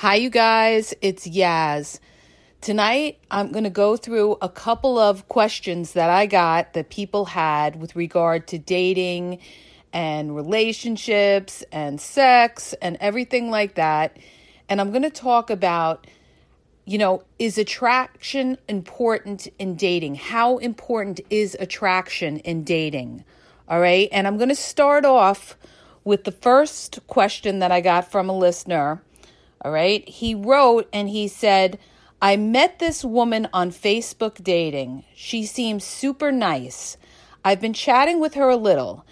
Hi, you guys. It's Yaz. Tonight, I'm going to go through a couple of questions that I got that people had with regard to dating and relationships and sex and everything like that. And I'm going to talk about, you know, is attraction important in dating? How important is attraction in dating? All right. And I'm going to start off with the first question that I got from a listener. All right. He wrote and he said, I met this woman on Facebook dating. She seems super nice. I've been chatting with her a little.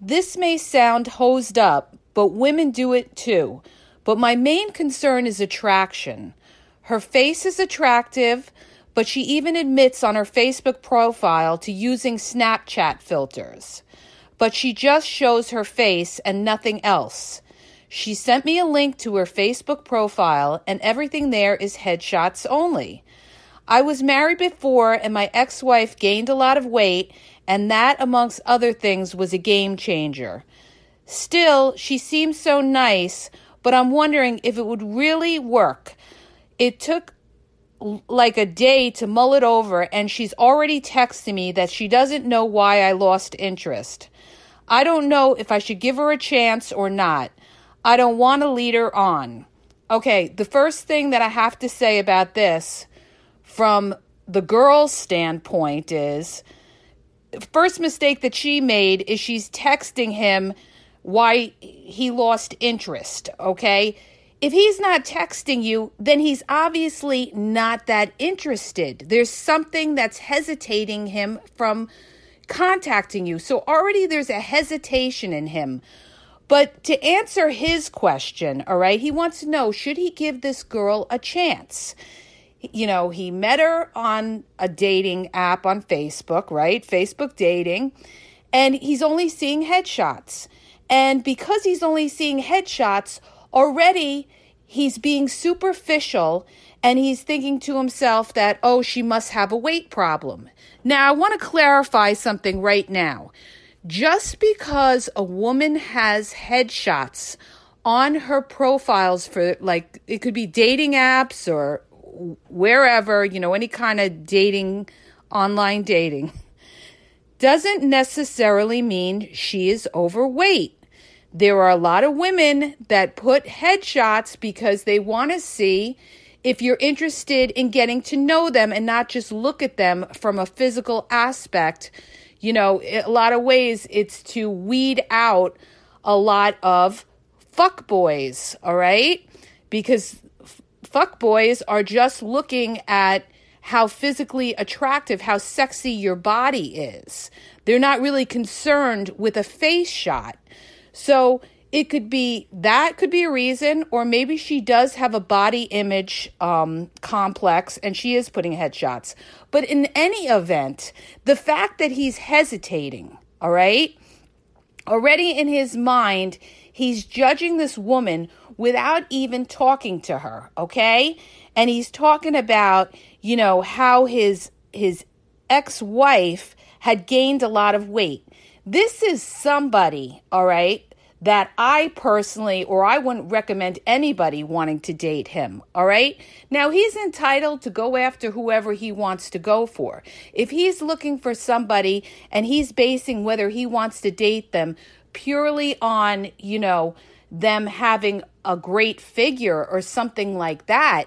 This may sound hosed up, but women do it too. But my main concern is attraction. Her face is attractive, but she even admits on her Facebook profile to using Snapchat filters. But she just shows her face and nothing else. She sent me a link to her Facebook profile, and everything there is headshots only. I was married before, and my ex wife gained a lot of weight, and that, amongst other things, was a game changer. Still, she seems so nice, but I'm wondering if it would really work. It took like a day to mull it over, and she's already texting me that she doesn't know why I lost interest. I don't know if I should give her a chance or not. I don't want to lead her on. Okay, the first thing that I have to say about this from the girl's standpoint is first mistake that she made is she's texting him why he lost interest, okay? If he's not texting you, then he's obviously not that interested. There's something that's hesitating him from contacting you. So already there's a hesitation in him. But to answer his question, all right, he wants to know should he give this girl a chance? You know, he met her on a dating app on Facebook, right? Facebook dating, and he's only seeing headshots. And because he's only seeing headshots, already he's being superficial and he's thinking to himself that, oh, she must have a weight problem. Now, I want to clarify something right now. Just because a woman has headshots on her profiles for like it could be dating apps or wherever, you know, any kind of dating online dating doesn't necessarily mean she is overweight. There are a lot of women that put headshots because they want to see if you're interested in getting to know them and not just look at them from a physical aspect you know, a lot of ways it's to weed out a lot of fuck boys, all right? Because fuck boys are just looking at how physically attractive, how sexy your body is. They're not really concerned with a face shot. So it could be that could be a reason, or maybe she does have a body image um, complex and she is putting headshots. But in any event, the fact that he's hesitating, all right, already in his mind, he's judging this woman without even talking to her, okay? And he's talking about, you know, how his his ex-wife had gained a lot of weight. This is somebody, all right, that I personally, or I wouldn't recommend anybody wanting to date him. All right. Now, he's entitled to go after whoever he wants to go for. If he's looking for somebody and he's basing whether he wants to date them purely on, you know, them having a great figure or something like that,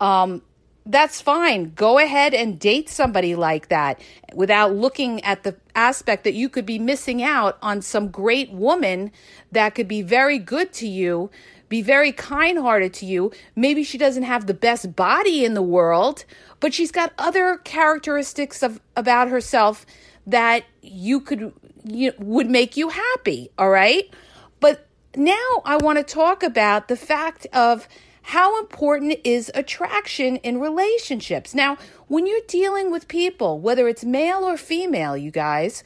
um, that's fine. Go ahead and date somebody like that without looking at the aspect that you could be missing out on some great woman that could be very good to you, be very kind hearted to you. Maybe she doesn't have the best body in the world, but she's got other characteristics of about herself that you could you would make you happy, all right? But now I want to talk about the fact of how important is attraction in relationships? Now, when you're dealing with people, whether it's male or female, you guys,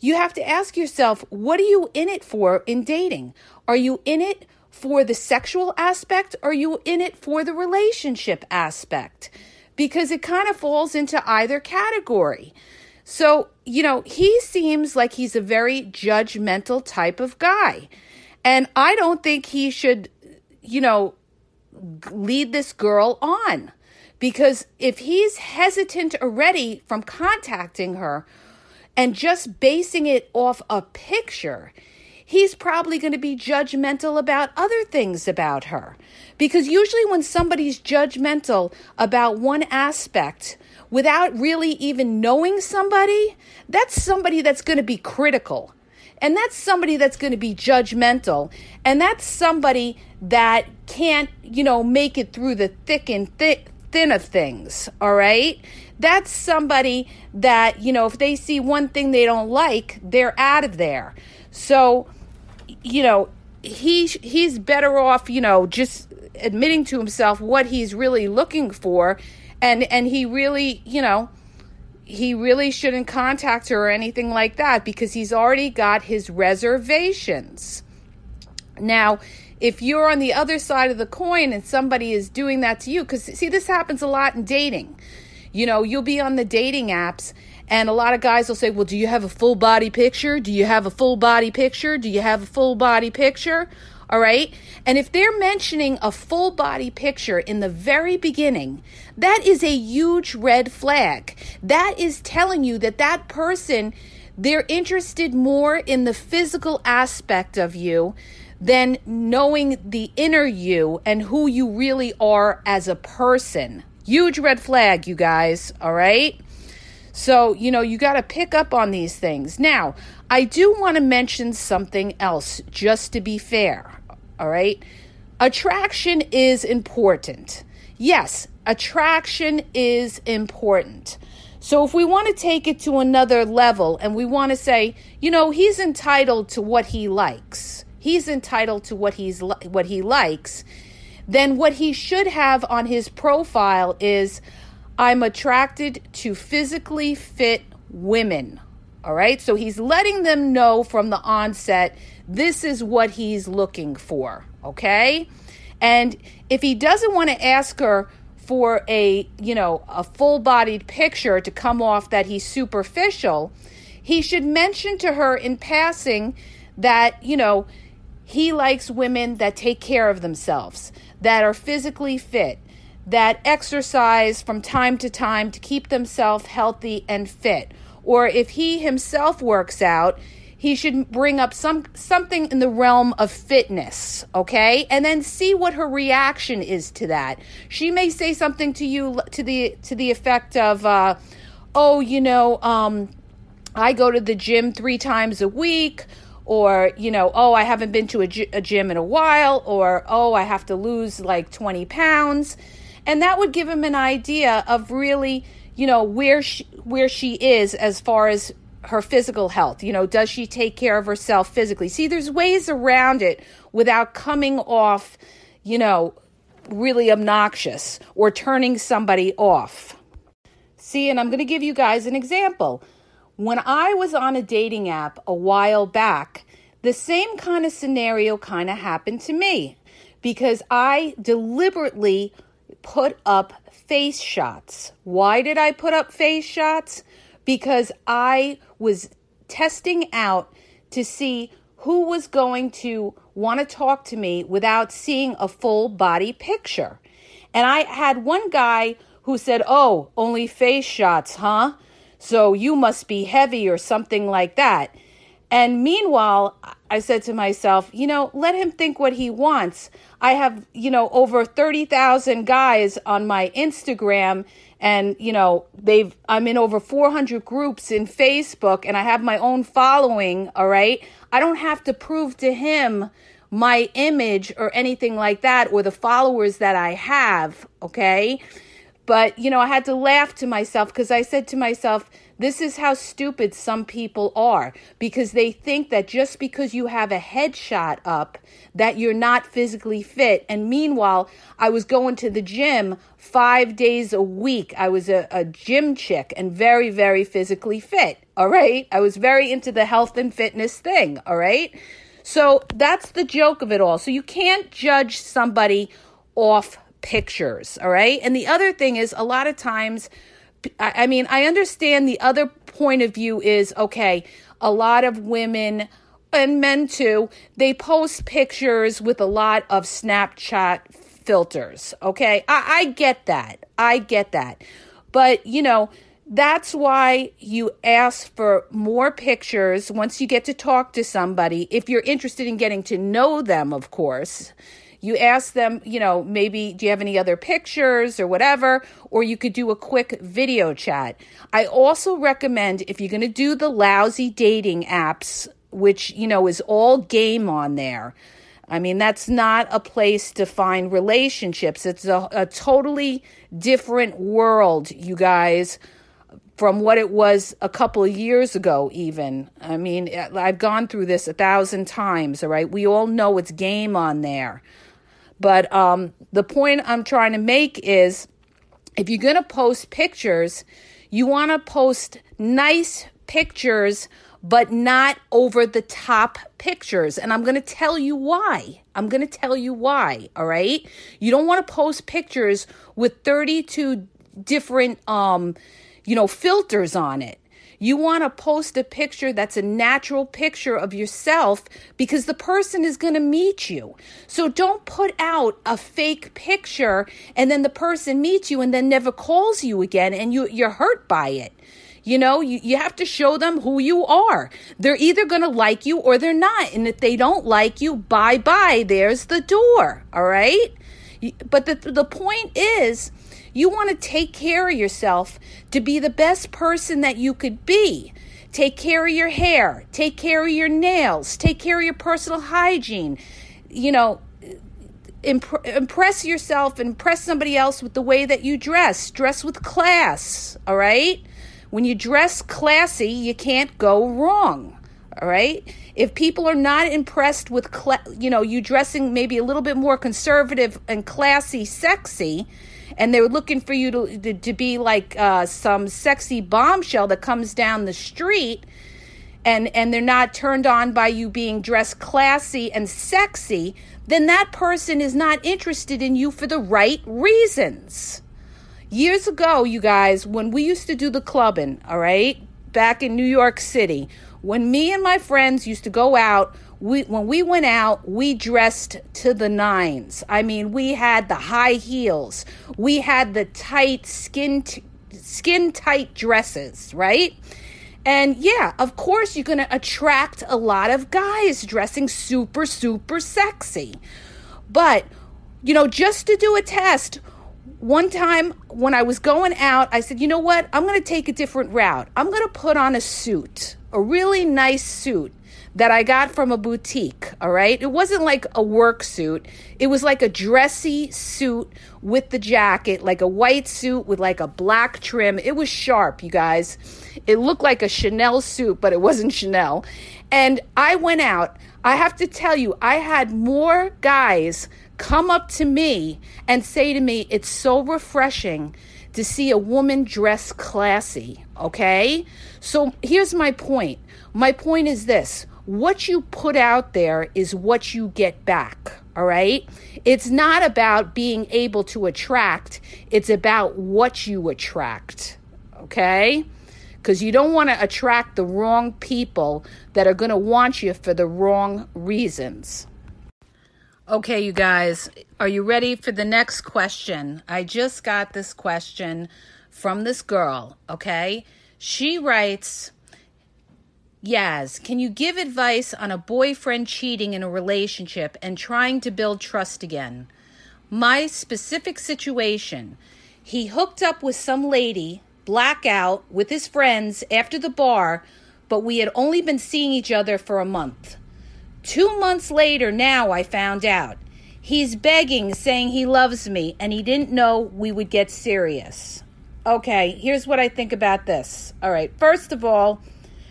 you have to ask yourself, what are you in it for in dating? Are you in it for the sexual aspect? Are you in it for the relationship aspect? Because it kind of falls into either category. So, you know, he seems like he's a very judgmental type of guy. And I don't think he should, you know, lead this girl on. Because if he's hesitant already from contacting her and just basing it off a picture, he's probably going to be judgmental about other things about her. Because usually, when somebody's judgmental about one aspect without really even knowing somebody, that's somebody that's going to be critical. And that's somebody that's going to be judgmental. And that's somebody that can't, you know, make it through the thick and thin of things, all right? That's somebody that, you know, if they see one thing they don't like, they're out of there. So, you know, he he's better off, you know, just admitting to himself what he's really looking for and and he really, you know, he really shouldn't contact her or anything like that because he's already got his reservations. Now, if you're on the other side of the coin and somebody is doing that to you, because see, this happens a lot in dating. You know, you'll be on the dating apps, and a lot of guys will say, Well, do you have a full body picture? Do you have a full body picture? Do you have a full body picture? All right. And if they're mentioning a full body picture in the very beginning, that is a huge red flag. That is telling you that that person, they're interested more in the physical aspect of you than knowing the inner you and who you really are as a person. Huge red flag, you guys, all right? So, you know, you got to pick up on these things. Now, I do want to mention something else, just to be fair, all right? Attraction is important. Yes, attraction is important. So, if we want to take it to another level and we want to say, you know, he's entitled to what he likes he's entitled to what he's what he likes, then what he should have on his profile is I'm attracted to physically fit women. All right? So he's letting them know from the onset this is what he's looking for, okay? And if he doesn't want to ask her for a, you know, a full-bodied picture to come off that he's superficial, he should mention to her in passing that, you know, he likes women that take care of themselves, that are physically fit, that exercise from time to time to keep themselves healthy and fit. Or if he himself works out, he should bring up some something in the realm of fitness, okay? And then see what her reaction is to that. She may say something to you to the to the effect of uh, oh, you know, um, I go to the gym 3 times a week or you know oh i haven't been to a, gym in a while or oh i have to lose like 20 pounds and that would give him an idea of really you know where she where she is as far as her physical health you know does she take care of herself physically see there's ways around it without coming off you know really obnoxious or turning somebody off see and i'm going to give you guys an example when I was on a dating app a while back, the same kind of scenario kind of happened to me because I deliberately put up face shots. Why did I put up face shots? Because I was testing out to see who was going to want to talk to me without seeing a full body picture. And I had one guy who said, Oh, only face shots, huh? So you must be heavy or something like that. And meanwhile, I said to myself, you know, let him think what he wants. I have, you know, over 30,000 guys on my Instagram and, you know, they've I'm in over 400 groups in Facebook and I have my own following, all right? I don't have to prove to him my image or anything like that or the followers that I have, okay? But, you know, I had to laugh to myself because I said to myself, this is how stupid some people are because they think that just because you have a headshot up that you're not physically fit. And meanwhile, I was going to the gym five days a week. I was a, a gym chick and very, very physically fit. All right. I was very into the health and fitness thing. All right. So that's the joke of it all. So you can't judge somebody off pictures. All right. And the other thing is, a lot of times, I, mean, I understand the other point of view is okay, a lot of women and men too, they post pictures with a lot of Snapchat filters. Okay. I, I get that. I get that. But, you know, that's why you ask for more pictures once you get to talk to somebody. If you're interested in getting to know them, of course, you ask them, you know, maybe do you have any other pictures or whatever, or you could do a quick video chat. I also recommend if you're going to do the lousy dating apps, which, you know, is all game on there. I mean, that's not a place to find relationships. It's a, a totally different world, you guys from what it was a couple of years ago, even. I mean, I've gone through this a thousand times, all right? We all know it's game on there. But um, the point I'm trying to make is if you're going to post pictures, you want to post nice pictures, but not over the top pictures. And I'm going to tell you why. I'm going to tell you why, all right? You don't want to post pictures with 32 different um you know, filters on it. You want to post a picture that's a natural picture of yourself because the person is going to meet you. So don't put out a fake picture and then the person meets you and then never calls you again and you, you're hurt by it. You know, you, you have to show them who you are. They're either going to like you or they're not. And if they don't like you, bye bye, there's the door. All right. But the, the point is, you want to take care of yourself to be the best person that you could be. Take care of your hair, take care of your nails, take care of your personal hygiene. You know, imp- impress yourself, impress somebody else with the way that you dress. Dress with class, all right? When you dress classy, you can't go wrong, all right? If people are not impressed with, cla- you know, you dressing maybe a little bit more conservative and classy, sexy, and they're looking for you to to, to be like uh, some sexy bombshell that comes down the street and and they're not turned on by you being dressed classy and sexy then that person is not interested in you for the right reasons. Years ago you guys when we used to do the clubbing all right back in new york city when me and my friends used to go out we when we went out, we dressed to the nines. I mean, we had the high heels, we had the tight skin t- skin tight dresses, right? And yeah, of course, you're going to attract a lot of guys dressing super, super sexy. But, you know, just to do a test, one time when I was going out, I said, you know what? I'm going to take a different route. I'm going to put on a suit, a really nice suit that I got from a boutique, all right? It wasn't like a work suit. It was like a dressy suit with the jacket, like a white suit with like a black trim. It was sharp, you guys. It looked like a Chanel suit, but it wasn't Chanel. And I went out. I have to tell you, I had more guys come up to me and say to me, It's so refreshing to see a woman dress classy, okay? So here's my point. My point is this what you put out there is what you get back. All right. It's not about being able to attract, it's about what you attract. Okay. Because you don't want to attract the wrong people that are going to want you for the wrong reasons. Okay, you guys, are you ready for the next question? I just got this question from this girl. Okay. She writes, Yaz, can you give advice on a boyfriend cheating in a relationship and trying to build trust again? My specific situation he hooked up with some lady, blackout, with his friends after the bar, but we had only been seeing each other for a month. Two months later, now I found out. He's begging, saying he loves me, and he didn't know we would get serious. Okay, here's what I think about this. All right, first of all,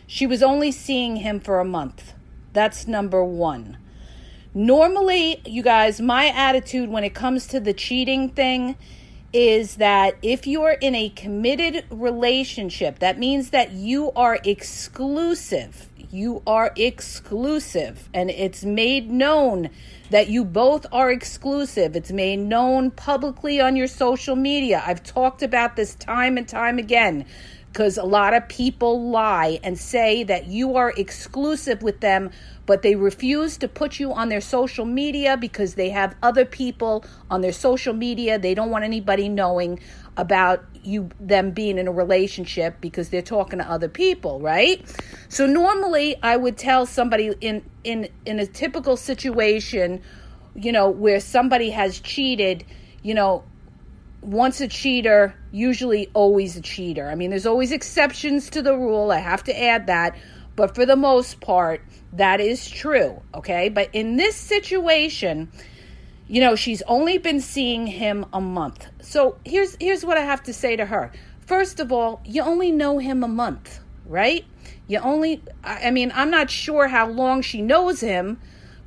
she was only seeing him for a month. That's number one. Normally, you guys, my attitude when it comes to the cheating thing is that if you're in a committed relationship, that means that you are exclusive. You are exclusive, and it's made known that you both are exclusive. It's made known publicly on your social media. I've talked about this time and time again because a lot of people lie and say that you are exclusive with them, but they refuse to put you on their social media because they have other people on their social media. They don't want anybody knowing about you them being in a relationship because they're talking to other people, right? So normally I would tell somebody in in in a typical situation, you know, where somebody has cheated, you know, once a cheater, usually always a cheater. I mean, there's always exceptions to the rule. I have to add that. But for the most part, that is true. Okay. But in this situation, you know, she's only been seeing him a month. So here's here's what I have to say to her. First of all, you only know him a month, right? You only I mean, I'm not sure how long she knows him,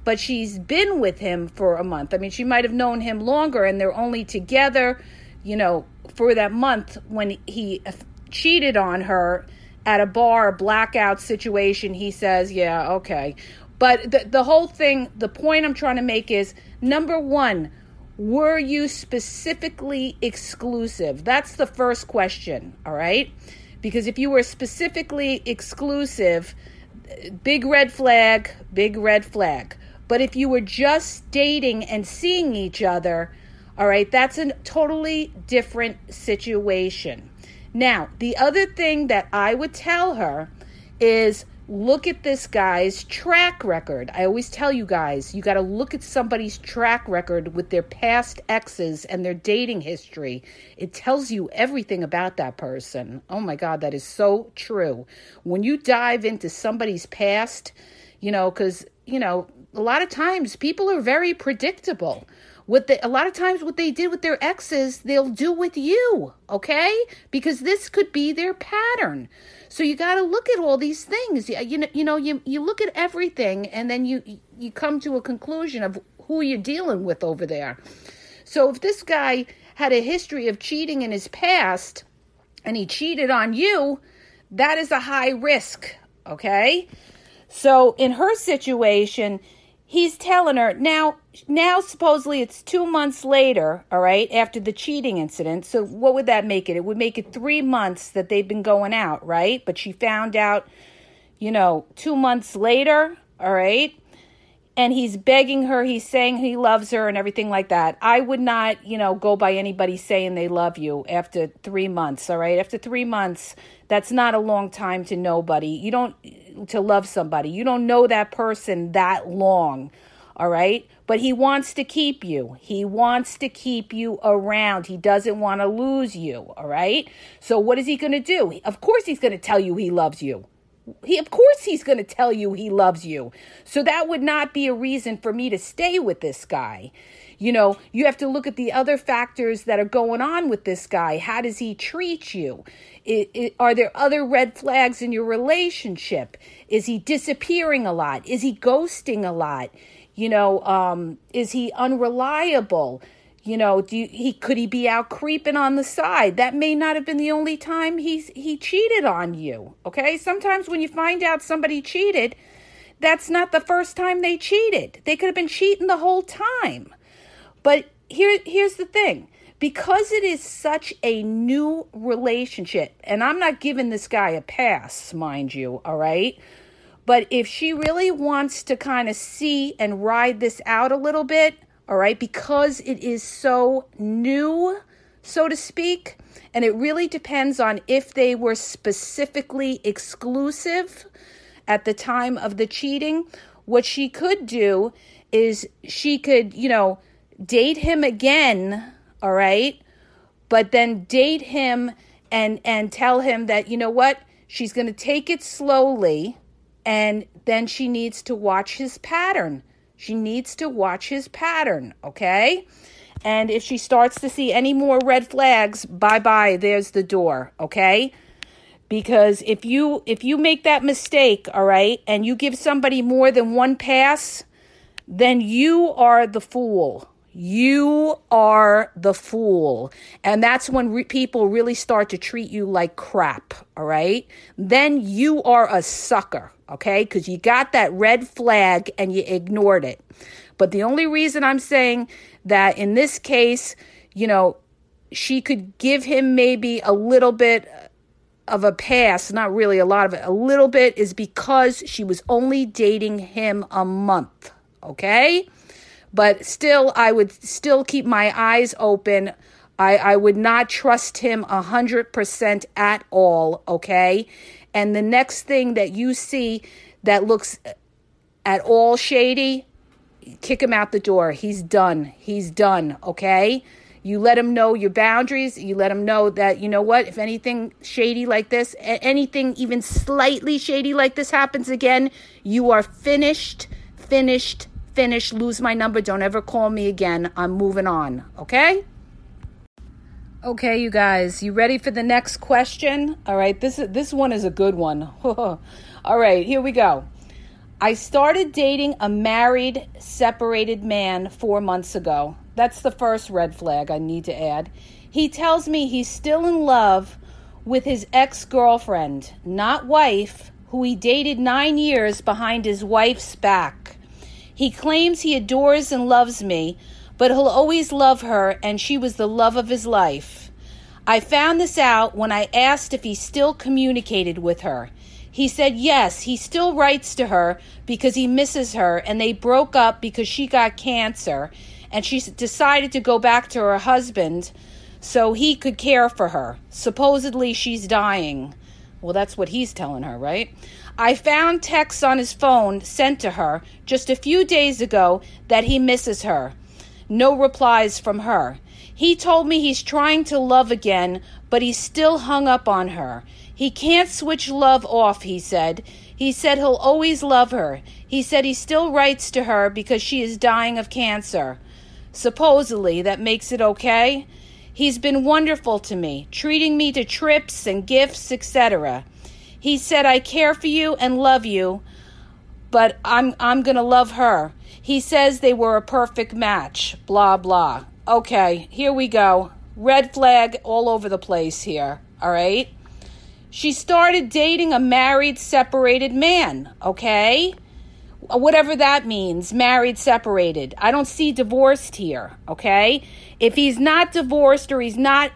but she's been with him for a month. I mean, she might have known him longer and they're only together you know, for that month when he cheated on her at a bar, a blackout situation, he says, yeah, okay. But the, the whole thing, the point I'm trying to make is number one, were you specifically exclusive? That's the first question, all right? Because if you were specifically exclusive, big red flag, big red flag. But if you were just dating and seeing each other, all right, that's a totally different situation. Now, the other thing that I would tell her is look at this guy's track record. I always tell you guys, you got to look at somebody's track record with their past exes and their dating history. It tells you everything about that person. Oh my God, that is so true. When you dive into somebody's past, you know, because, you know, a lot of times people are very predictable what a lot of times what they did with their exes they'll do with you okay? Because this could be their pattern. So you got to look at all these things. You know you know you you look at everything and then you you come to a conclusion of who you're dealing with over there. So if this guy had a history of cheating in his past and he cheated on you that is a high risk okay? So in her situation he's telling her now now supposedly it's two months later all right after the cheating incident. So what would that make it? It would make it three months that they've been going out right? But she found out you know two months later all right? And he's begging her he's saying he loves her and everything like that. I would not you know go by anybody saying they love you after three months all right? After three months that's not a long time to nobody you don't to love somebody. You don't know that person that long, all right? But he wants to keep you. He wants to keep you around. He doesn't want to lose you, all right? So what is he going to do? Of course he's going to tell you he loves you. He of course he's going to tell you he loves you. So that would not be a reason for me to stay with this guy. You know, you have to look at the other factors that are going on with this guy. How does he treat you? It, it, are there other red flags in your relationship? Is he disappearing a lot? Is he ghosting a lot? You know, um, is he unreliable? You know, do you, he could he be out creeping on the side? That may not have been the only time he's he cheated on you. Okay, sometimes when you find out somebody cheated, that's not the first time they cheated. They could have been cheating the whole time. But here here's the thing because it is such a new relationship, and I'm not giving this guy a pass, mind you, all right? But if she really wants to kind of see and ride this out a little bit, all right, because it is so new, so to speak, and it really depends on if they were specifically exclusive at the time of the cheating. What she could do is she could, you know, date him again all right? But then date him and and tell him that you know what? She's going to take it slowly and then she needs to watch his pattern. She needs to watch his pattern, okay? And if she starts to see any more red flags, bye-bye, there's the door, okay? Because if you if you make that mistake, all right, and you give somebody more than one pass, then you are the fool. You are the fool. And that's when re- people really start to treat you like crap, all right? Then you are a sucker, okay? Because you got that red flag and you ignored it. But the only reason I'm saying that in this case, you know, she could give him maybe a little bit of a pass, not really a lot of it, a little bit is because she was only dating him a month. Okay? But still, I would still keep my eyes open. I, I would not trust him a 100% at all. Okay? And the next thing that you see that looks at all shady, kick him out the door. He's done. He's done. Okay? You let him know your boundaries. You let him know that, you know what, if anything shady like this, anything even slightly shady like this happens again, you are finished, finished, finished. Lose my number. Don't ever call me again. I'm moving on. Okay? Okay, you guys, you ready for the next question? All right, this is this one is a good one. All right, here we go. I started dating a married, separated man 4 months ago. That's the first red flag I need to add. He tells me he's still in love with his ex girlfriend, not wife, who he dated nine years behind his wife's back. He claims he adores and loves me, but he'll always love her, and she was the love of his life. I found this out when I asked if he still communicated with her. He said yes, he still writes to her because he misses her, and they broke up because she got cancer and she decided to go back to her husband so he could care for her. Supposedly, she's dying. Well, that's what he's telling her, right? I found texts on his phone sent to her just a few days ago that he misses her. No replies from her. He told me he's trying to love again, but he's still hung up on her. He can't switch love off, he said. He said he'll always love her. He said he still writes to her because she is dying of cancer. Supposedly, that makes it okay. He's been wonderful to me, treating me to trips and gifts, etc. He said, I care for you and love you, but I'm, I'm going to love her. He says they were a perfect match, blah, blah. Okay, here we go. Red flag all over the place here, all right? She started dating a married, separated man, okay? whatever that means, married, separated. I don't see divorced here, okay? If he's not divorced or he's not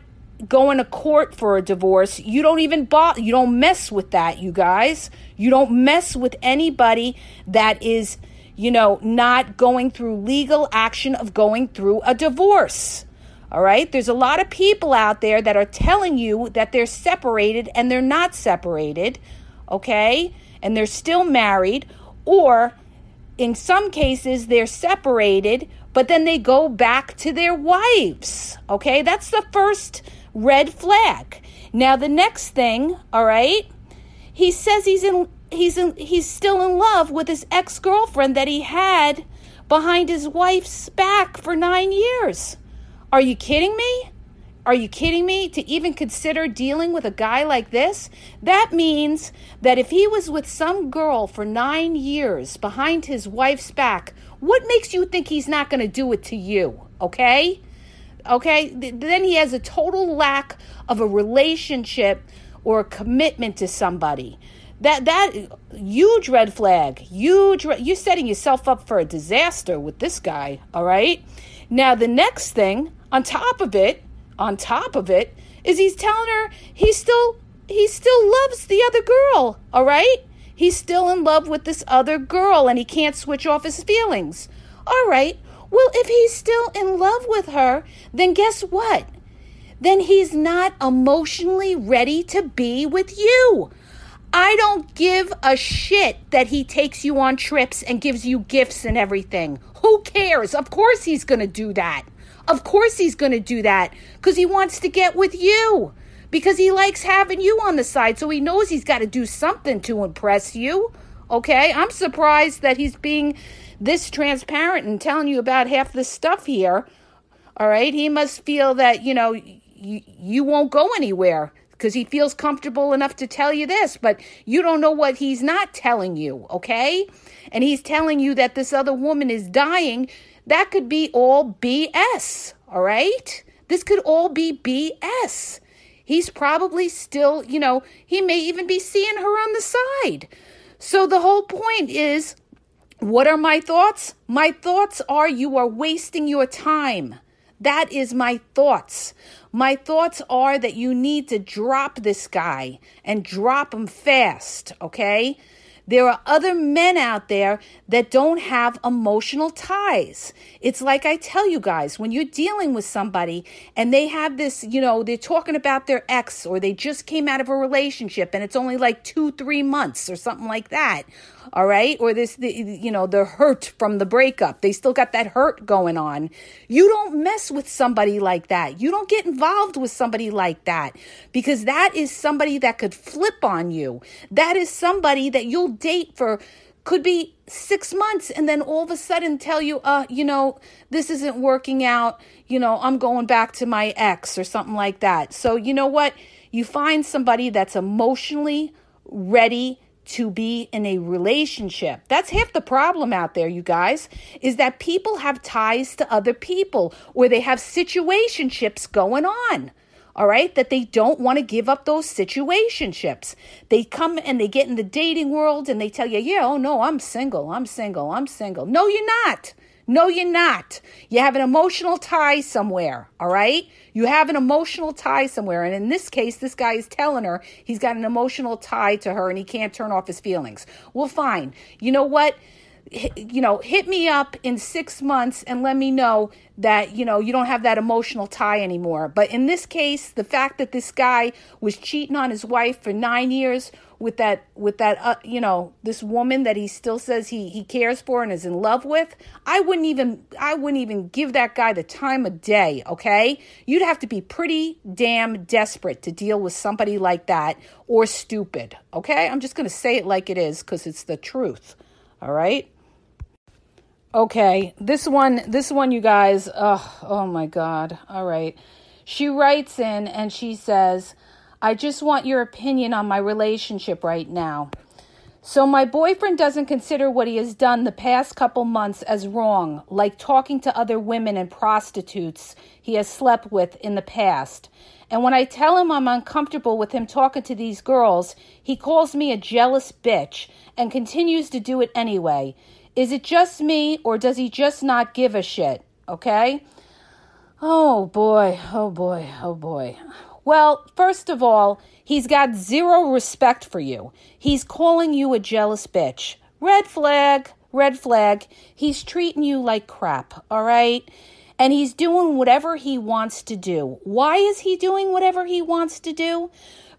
going to court for a divorce, you don't even bother, you don't mess with that, you guys. You don't mess with anybody that is, you know, not going through legal action of going through a divorce. All right? There's a lot of people out there that are telling you that they're separated and they're not separated, okay? And they're still married or in some cases they're separated, but then they go back to their wives. Okay, that's the first red flag. Now the next thing, all right, he says he's in he's in he's still in love with his ex-girlfriend that he had behind his wife's back for 9 years. Are you kidding me? Are you kidding me? To even consider dealing with a guy like this? That means that if he was with some girl for nine years behind his wife's back, what makes you think he's not going to do it to you? Okay? Okay? Then he has a total lack of a relationship or a commitment to somebody. That that huge red flag, huge. You're setting yourself up for a disaster with this guy. All right. Now the next thing on top of it on top of it is he's telling her he still he still loves the other girl, all right? He's still in love with this other girl and he can't switch off his feelings. All right. Well, if he's still in love with her, then guess what? Then he's not emotionally ready to be with you. I don't give a shit that he takes you on trips and gives you gifts and everything. Who cares? Of course he's going to do that. Of course he's going to do that because he wants to get with you. Because he likes having you on the side, so he knows he's got to do something to impress you. Okay? I'm surprised that he's being this transparent and telling you about half this stuff here. All right? He must feel that, you know, you, you won't go anywhere because he feels comfortable enough to tell you this, but you don't know what he's not telling you, okay? And he's telling you that this other woman is dying that could be all BS, all right? This could all be BS. He's probably still, you know, he may even be seeing her on the side. So the whole point is what are my thoughts? My thoughts are you are wasting your time. That is my thoughts. My thoughts are that you need to drop this guy and drop him fast, okay? There are other men out there that don't have emotional ties. It's like I tell you guys, when you're dealing with somebody and they have this, you know, they're talking about their ex or they just came out of a relationship and it's only like two, three months or something like that. All right. Or this, the, you know, the hurt from the breakup. They still got that hurt going on. You don't mess with somebody like that. You don't get involved with somebody like that because that is somebody that could flip on you. That is somebody that you'll date for could be six months and then all of a sudden tell you, uh, you know, this isn't working out. You know, I'm going back to my ex or something like that. So, you know what? You find somebody that's emotionally ready to be in a relationship. That's half the problem out there, you guys, is that people have ties to other people or they have situationships going on all right, that they don't want to give up those situationships. They come and they get in the dating world and they tell you, yeah, oh no, I'm single, I'm single, I'm single. No, you're not. No, you're not. You have an emotional tie somewhere, all right? You have an emotional tie somewhere. And in this case, this guy is telling her he's got an emotional tie to her and he can't turn off his feelings. Well, fine. You know what? You know, hit me up in six months and let me know that, you know, you don't have that emotional tie anymore. But in this case, the fact that this guy was cheating on his wife for nine years with that, with that, uh, you know, this woman that he still says he, he cares for and is in love with, I wouldn't even, I wouldn't even give that guy the time of day. Okay. You'd have to be pretty damn desperate to deal with somebody like that or stupid. Okay. I'm just going to say it like it is because it's the truth. All right. Okay, this one, this one, you guys. Oh, oh my God. All right. She writes in and she says, I just want your opinion on my relationship right now. So, my boyfriend doesn't consider what he has done the past couple months as wrong, like talking to other women and prostitutes he has slept with in the past. And when I tell him I'm uncomfortable with him talking to these girls, he calls me a jealous bitch and continues to do it anyway. Is it just me or does he just not give a shit? Okay? Oh boy, oh boy, oh boy. Well, first of all, he's got zero respect for you. He's calling you a jealous bitch. Red flag, red flag. He's treating you like crap, all right? And he's doing whatever he wants to do. Why is he doing whatever he wants to do?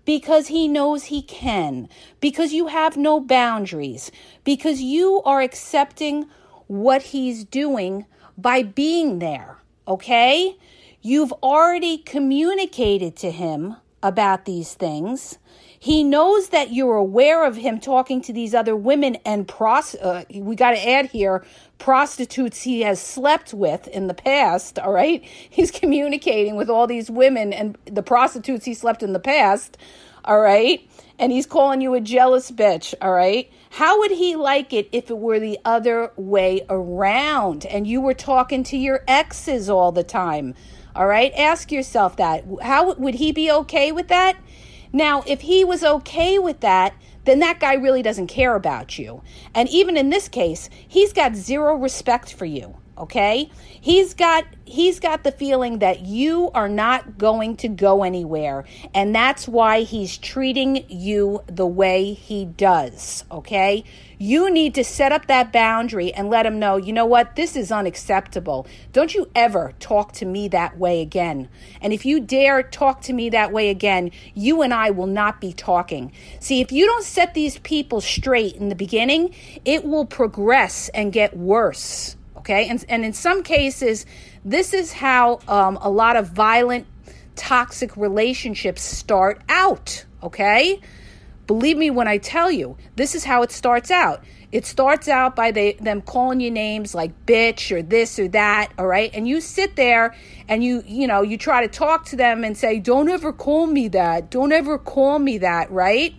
Because he knows he can, because you have no boundaries, because you are accepting what he's doing by being there, okay? You've already communicated to him about these things. He knows that you're aware of him talking to these other women and pros. Uh, we got to add here prostitutes he has slept with in the past. All right, he's communicating with all these women and the prostitutes he slept in the past. All right, and he's calling you a jealous bitch. All right. How would he like it if it were the other way around and you were talking to your exes all the time? All right, ask yourself that. How would he be okay with that? Now, if he was okay with that, then that guy really doesn't care about you. And even in this case, he's got zero respect for you okay? He's got he's got the feeling that you are not going to go anywhere and that's why he's treating you the way he does okay? You need to set up that boundary and let him know you know what? This is unacceptable. Don't you ever talk to me that way again. And if you dare talk to me that way again you and I will not be talking. See if you don't set these people straight in the beginning it will progress and get worse okay? And, and in some cases, this is how um, a lot of violent, toxic relationships start out, okay? Believe me when I tell you, this is how it starts out. It starts out by they, them calling you names like bitch or this or that, all right? And you sit there and you, you know, you try to talk to them and say, don't ever call me that. Don't ever call me that, right?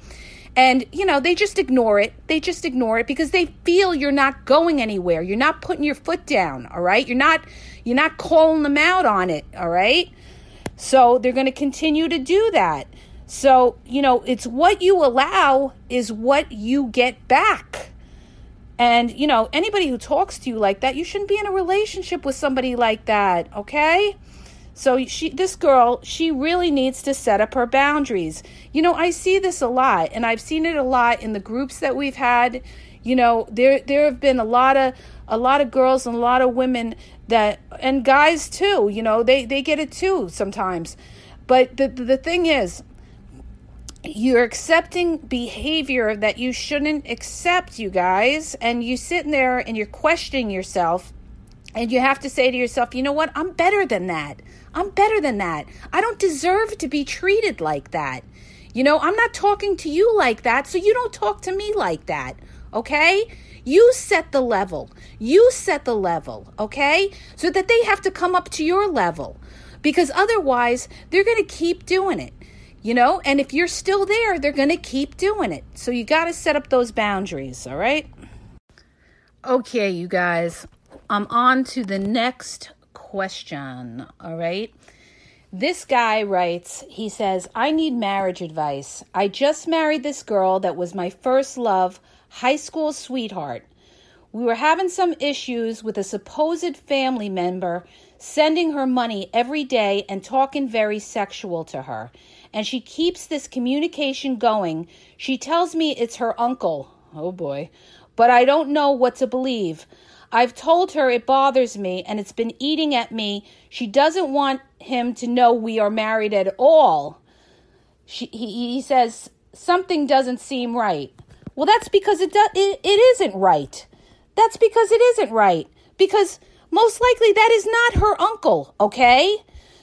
And, you know, they just ignore it. They just ignore it because they feel you're not going anywhere. You're not putting your foot down, all right? You're not you're not calling them out on it, all right? So they're going to continue to do that. So, you know, it's what you allow is what you get back. And, you know, anybody who talks to you like that, you shouldn't be in a relationship with somebody like that, okay? So she this girl, she really needs to set up her boundaries. You know, I see this a lot and I've seen it a lot in the groups that we've had. You know, there there have been a lot of a lot of girls and a lot of women that and guys too, you know, they they get it too sometimes. But the the thing is, you're accepting behavior that you shouldn't accept, you guys, and you sitting there and you're questioning yourself, and you have to say to yourself, you know what? I'm better than that. I'm better than that. I don't deserve to be treated like that. You know, I'm not talking to you like that, so you don't talk to me like that. Okay? You set the level. You set the level, okay? So that they have to come up to your level. Because otherwise, they're going to keep doing it you know and if you're still there they're going to keep doing it so you got to set up those boundaries all right okay you guys i'm on to the next question all right this guy writes he says i need marriage advice i just married this girl that was my first love high school sweetheart we were having some issues with a supposed family member sending her money every day and talking very sexual to her and she keeps this communication going. She tells me it's her uncle. Oh boy. But I don't know what to believe. I've told her it bothers me and it's been eating at me. She doesn't want him to know we are married at all. She, he, he says something doesn't seem right. Well, that's because it, do, it, it isn't right. That's because it isn't right. Because most likely that is not her uncle, okay?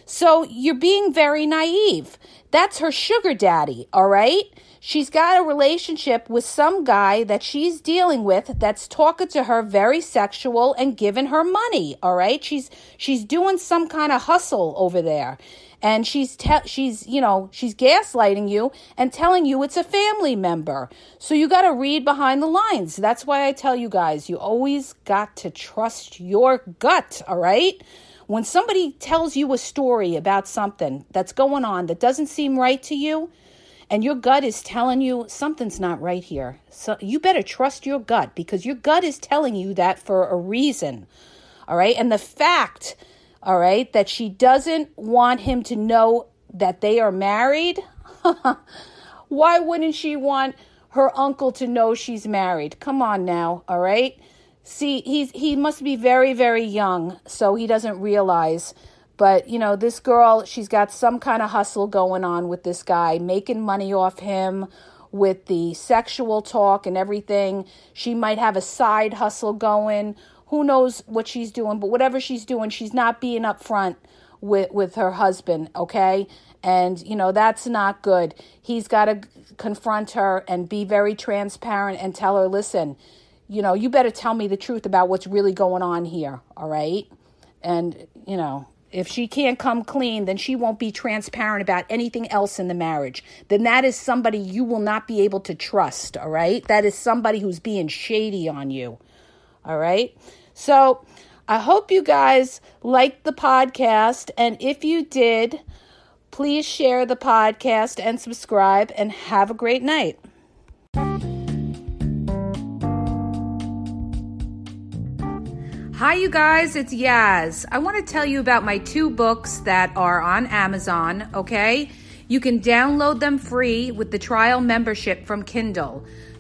So you're being very naive. That's her sugar daddy, all right? She's got a relationship with some guy that she's dealing with that's talking to her very sexual and giving her money, all right? She's she's doing some kind of hustle over there. And she's te- she's, you know, she's gaslighting you and telling you it's a family member. So you got to read behind the lines. That's why I tell you guys, you always got to trust your gut, all right? When somebody tells you a story about something that's going on that doesn't seem right to you, and your gut is telling you something's not right here, so you better trust your gut because your gut is telling you that for a reason. All right. And the fact, all right, that she doesn't want him to know that they are married, why wouldn't she want her uncle to know she's married? Come on now. All right. See, he's he must be very very young, so he doesn't realize. But you know, this girl, she's got some kind of hustle going on with this guy, making money off him with the sexual talk and everything. She might have a side hustle going. Who knows what she's doing, but whatever she's doing, she's not being upfront with with her husband, okay? And you know, that's not good. He's got to confront her and be very transparent and tell her, "Listen, you know, you better tell me the truth about what's really going on here, all right? And, you know, if she can't come clean, then she won't be transparent about anything else in the marriage. Then that is somebody you will not be able to trust, all right? That is somebody who's being shady on you, all right? So I hope you guys liked the podcast. And if you did, please share the podcast and subscribe and have a great night. Hi, you guys, it's Yaz. I want to tell you about my two books that are on Amazon, okay? You can download them free with the trial membership from Kindle.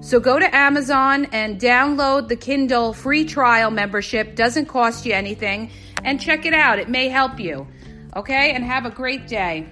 So go to Amazon and download the Kindle free trial membership. Doesn't cost you anything and check it out. It may help you. Okay, and have a great day.